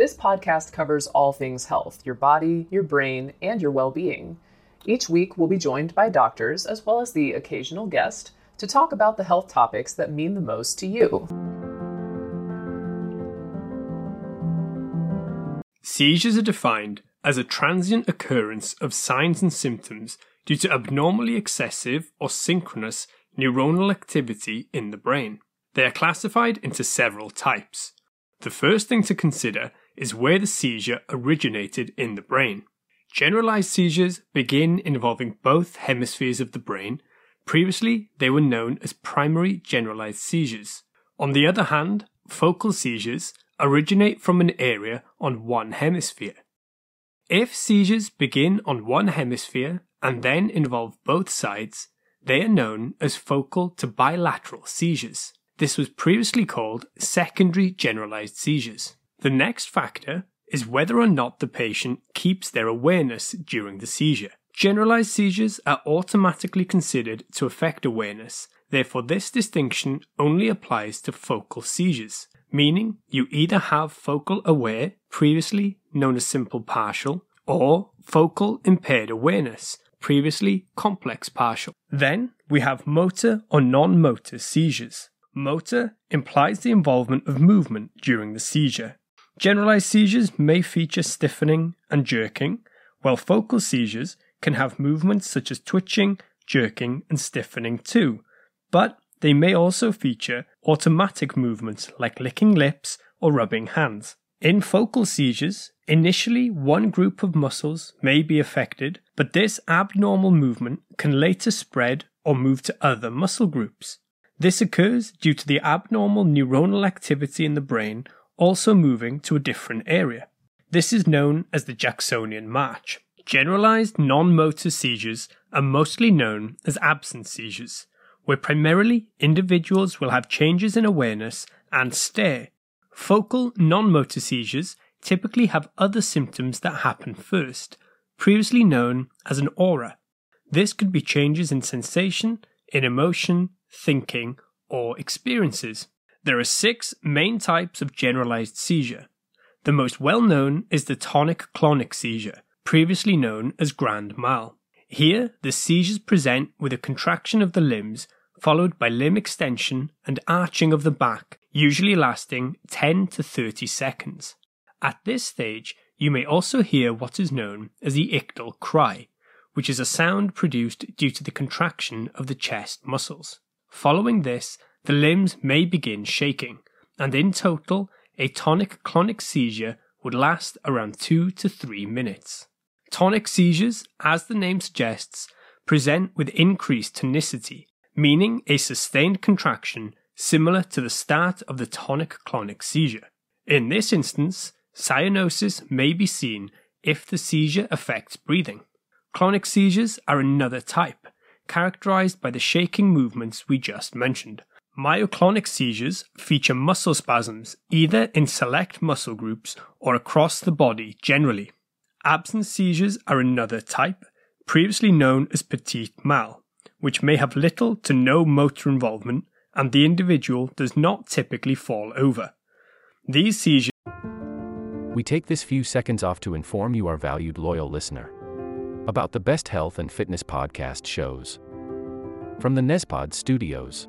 This podcast covers all things health your body, your brain, and your well being. Each week, we'll be joined by doctors as well as the occasional guest to talk about the health topics that mean the most to you. Seizures are defined as a transient occurrence of signs and symptoms due to abnormally excessive or synchronous neuronal activity in the brain. They are classified into several types. The first thing to consider is where the seizure originated in the brain. Generalized seizures begin involving both hemispheres of the brain. Previously, they were known as primary generalized seizures. On the other hand, focal seizures originate from an area on one hemisphere. If seizures begin on one hemisphere and then involve both sides, they are known as focal to bilateral seizures. This was previously called secondary generalized seizures. The next factor is whether or not the patient keeps their awareness during the seizure. Generalized seizures are automatically considered to affect awareness, therefore, this distinction only applies to focal seizures, meaning you either have focal aware, previously known as simple partial, or focal impaired awareness, previously complex partial. Then we have motor or non motor seizures. Motor implies the involvement of movement during the seizure. Generalized seizures may feature stiffening and jerking, while focal seizures can have movements such as twitching, jerking, and stiffening too, but they may also feature automatic movements like licking lips or rubbing hands. In focal seizures, initially one group of muscles may be affected, but this abnormal movement can later spread or move to other muscle groups. This occurs due to the abnormal neuronal activity in the brain also moving to a different area. This is known as the Jacksonian march. Generalized non motor seizures are mostly known as absence seizures, where primarily individuals will have changes in awareness and stare Focal non motor seizures typically have other symptoms that happen first, previously known as an aura. This could be changes in sensation, in emotion, thinking, or experiences. There are six main types of generalized seizure. The most well known is the tonic clonic seizure, previously known as grand mal. Here, the seizures present with a contraction of the limbs, followed by limb extension and arching of the back, usually lasting 10 to 30 seconds. At this stage, you may also hear what is known as the ictal cry, which is a sound produced due to the contraction of the chest muscles. Following this, the limbs may begin shaking, and in total, a tonic clonic seizure would last around 2 to 3 minutes. Tonic seizures, as the name suggests, present with increased tonicity, meaning a sustained contraction similar to the start of the tonic clonic seizure. In this instance, cyanosis may be seen if the seizure affects breathing. Clonic seizures are another type, characterized by the shaking movements we just mentioned. Myoclonic seizures feature muscle spasms either in select muscle groups or across the body generally. Absence seizures are another type, previously known as petit mal, which may have little to no motor involvement and the individual does not typically fall over. These seizures. We take this few seconds off to inform you, our valued loyal listener, about the best health and fitness podcast shows from the Nespod studios.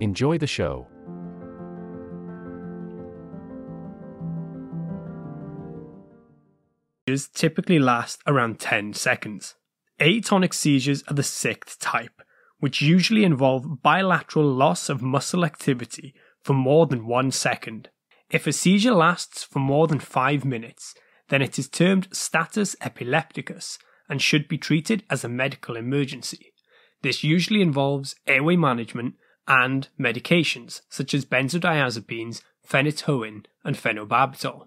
Enjoy the show. seizures typically last around 10 seconds. Atonic seizures are the sixth type, which usually involve bilateral loss of muscle activity for more than one second. If a seizure lasts for more than five minutes, then it is termed status epilepticus and should be treated as a medical emergency. This usually involves airway management and medications such as benzodiazepines, phenytoin, and phenobarbital.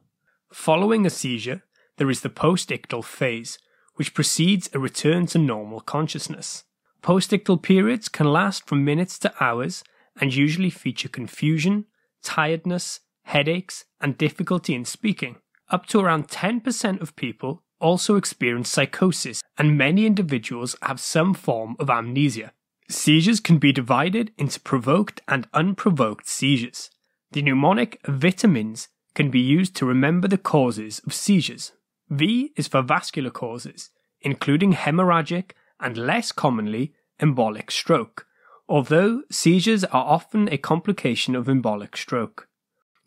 Following a seizure, there is the postictal phase, which precedes a return to normal consciousness. Postictal periods can last from minutes to hours and usually feature confusion, tiredness, headaches, and difficulty in speaking. Up to around 10% of people also experience psychosis, and many individuals have some form of amnesia. Seizures can be divided into provoked and unprovoked seizures. The mnemonic vitamins can be used to remember the causes of seizures. V is for vascular causes, including hemorrhagic and less commonly embolic stroke, although seizures are often a complication of embolic stroke.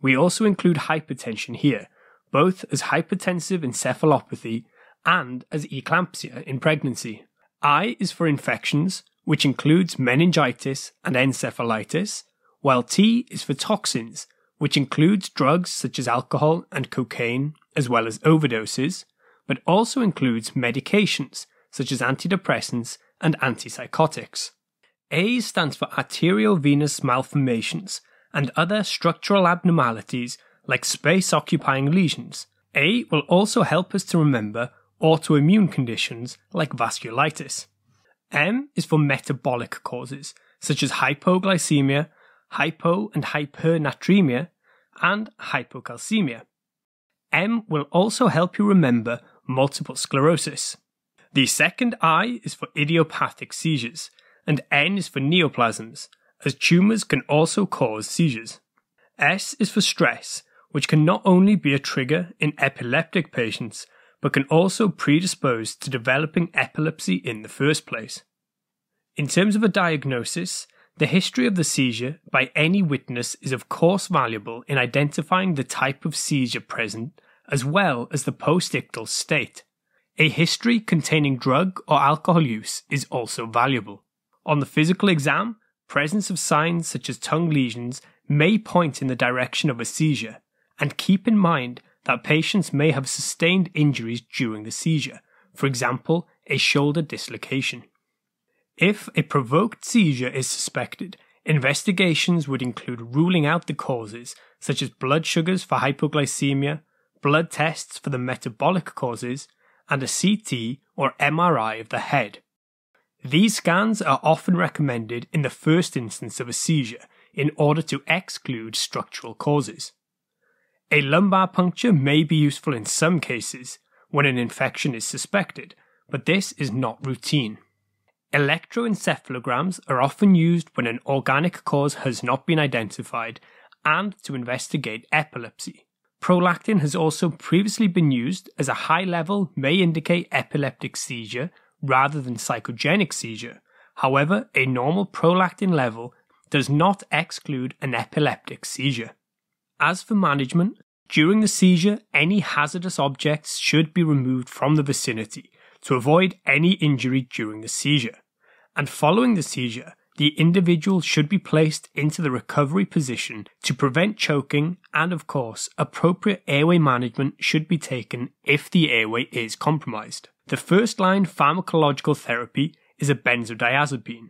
We also include hypertension here, both as hypertensive encephalopathy and as eclampsia in pregnancy. I is for infections, which includes meningitis and encephalitis, while T is for toxins, which includes drugs such as alcohol and cocaine, as well as overdoses, but also includes medications such as antidepressants and antipsychotics. A stands for arteriovenous malformations and other structural abnormalities like space occupying lesions. A will also help us to remember autoimmune conditions like vasculitis. M is for metabolic causes such as hypoglycemia, hypo and hypernatremia, and hypocalcemia. M will also help you remember multiple sclerosis. The second I is for idiopathic seizures, and N is for neoplasms, as tumours can also cause seizures. S is for stress, which can not only be a trigger in epileptic patients, but can also predispose to developing epilepsy in the first place. In terms of a diagnosis, the history of the seizure by any witness is of course valuable in identifying the type of seizure present as well as the postictal state. A history containing drug or alcohol use is also valuable. On the physical exam, presence of signs such as tongue lesions may point in the direction of a seizure, and keep in mind that patients may have sustained injuries during the seizure, for example, a shoulder dislocation. If a provoked seizure is suspected, investigations would include ruling out the causes, such as blood sugars for hypoglycemia, blood tests for the metabolic causes, and a CT or MRI of the head. These scans are often recommended in the first instance of a seizure in order to exclude structural causes. A lumbar puncture may be useful in some cases when an infection is suspected, but this is not routine. Electroencephalograms are often used when an organic cause has not been identified and to investigate epilepsy. Prolactin has also previously been used as a high level may indicate epileptic seizure rather than psychogenic seizure. However, a normal prolactin level does not exclude an epileptic seizure. As for management, during the seizure, any hazardous objects should be removed from the vicinity to avoid any injury during the seizure. And following the seizure, the individual should be placed into the recovery position to prevent choking, and of course, appropriate airway management should be taken if the airway is compromised. The first line pharmacological therapy is a benzodiazepine,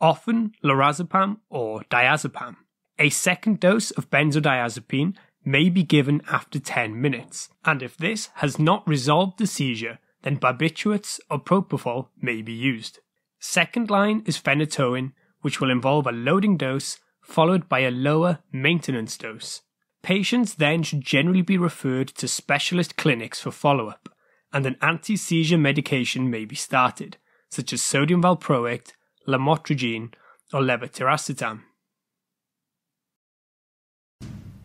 often lorazepam or diazepam. A second dose of benzodiazepine may be given after 10 minutes, and if this has not resolved the seizure, then barbiturates or propofol may be used. Second line is phenytoin, which will involve a loading dose followed by a lower maintenance dose. Patients then should generally be referred to specialist clinics for follow up, and an anti seizure medication may be started, such as sodium valproate, lamotrigine, or levetiracetam.